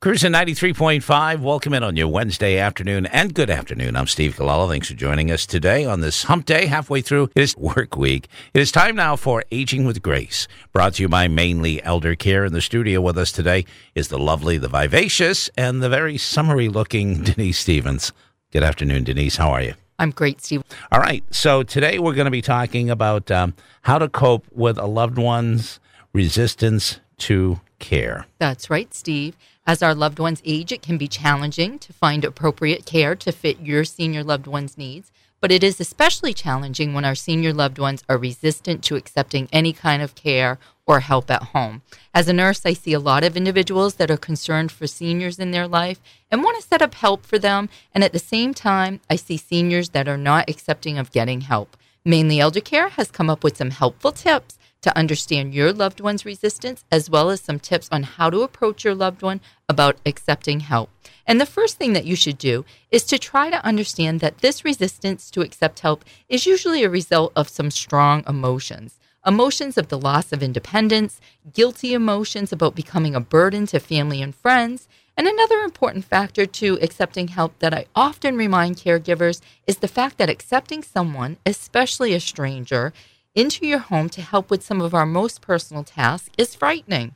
Cruising 93.5, welcome in on your Wednesday afternoon and good afternoon. I'm Steve Kalala. Thanks for joining us today on this hump day, halfway through his work week. It is time now for Aging with Grace, brought to you by Mainly Elder Care. In the studio with us today is the lovely, the vivacious, and the very summery looking Denise Stevens. Good afternoon, Denise. How are you? I'm great, Steve. All right. So today we're going to be talking about um, how to cope with a loved one's resistance to care. That's right, Steve. As our loved ones age, it can be challenging to find appropriate care to fit your senior loved one's needs, but it is especially challenging when our senior loved ones are resistant to accepting any kind of care or help at home. As a nurse, I see a lot of individuals that are concerned for seniors in their life and want to set up help for them, and at the same time, I see seniors that are not accepting of getting help. Mainly Elder Care has come up with some helpful tips to understand your loved one's resistance, as well as some tips on how to approach your loved one about accepting help. And the first thing that you should do is to try to understand that this resistance to accept help is usually a result of some strong emotions. Emotions of the loss of independence, guilty emotions about becoming a burden to family and friends, and another important factor to accepting help that I often remind caregivers is the fact that accepting someone, especially a stranger, into your home to help with some of our most personal tasks is frightening.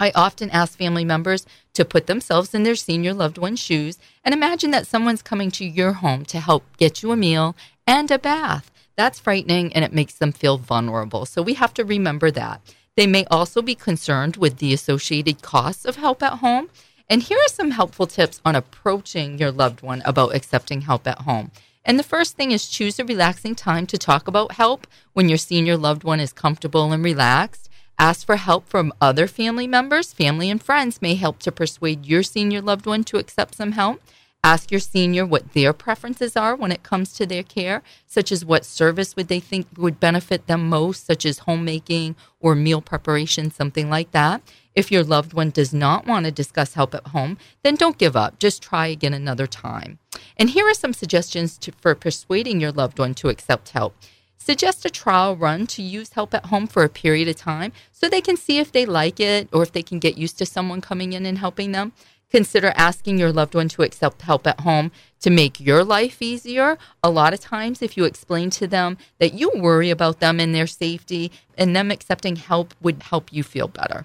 I often ask family members to put themselves in their senior loved one's shoes and imagine that someone's coming to your home to help get you a meal and a bath. That's frightening and it makes them feel vulnerable. So we have to remember that. They may also be concerned with the associated costs of help at home. And here are some helpful tips on approaching your loved one about accepting help at home. And the first thing is choose a relaxing time to talk about help when your senior loved one is comfortable and relaxed. Ask for help from other family members. Family and friends may help to persuade your senior loved one to accept some help. Ask your senior what their preferences are when it comes to their care, such as what service would they think would benefit them most, such as homemaking or meal preparation, something like that. If your loved one does not want to discuss help at home, then don't give up. Just try again another time. And here are some suggestions to, for persuading your loved one to accept help. Suggest a trial run to use help at home for a period of time so they can see if they like it or if they can get used to someone coming in and helping them. Consider asking your loved one to accept help at home to make your life easier. A lot of times, if you explain to them that you worry about them and their safety, and them accepting help would help you feel better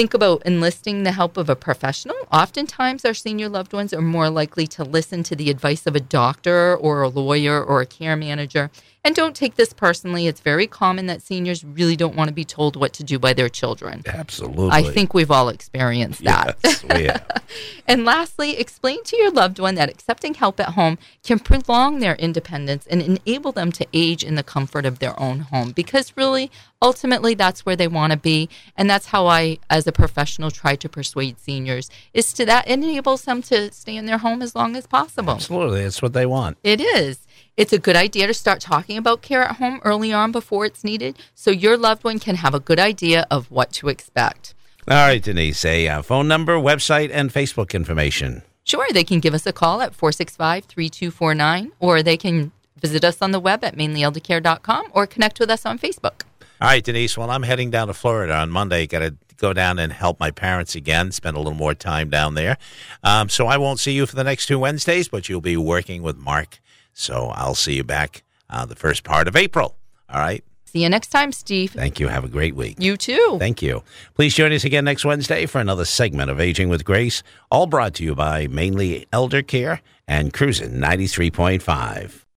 think about enlisting the help of a professional. Oftentimes, our senior loved ones are more likely to listen to the advice of a doctor or a lawyer or a care manager and don't take this personally. It's very common that seniors really don't want to be told what to do by their children. Absolutely. I think we've all experienced that. Yes, we have. and lastly, explain to your loved one that accepting help at home can prolong their independence and enable them to age in the comfort of their own home because really, ultimately, that's where they want to be. And that's how I, as a professional, try to persuade seniors is to that enables them to stay in their home as long as possible. Absolutely. It's what they want. It is. It's a good idea to start talking about care at home early on before it's needed so your loved one can have a good idea of what to expect. All right, Denise, a uh, phone number, website, and Facebook information. Sure, they can give us a call at 465 3249, or they can visit us on the web at mainlyeldercare.com or connect with us on Facebook. All right, Denise. Well, I'm heading down to Florida on Monday. Got to go down and help my parents again, spend a little more time down there. Um, so I won't see you for the next two Wednesdays, but you'll be working with Mark so I'll see you back uh, the first part of April. All right. See you next time, Steve. Thank you. Have a great week. You too. Thank you. Please join us again next Wednesday for another segment of Aging with Grace, all brought to you by mainly Elder Care and Cruisin' 93.5.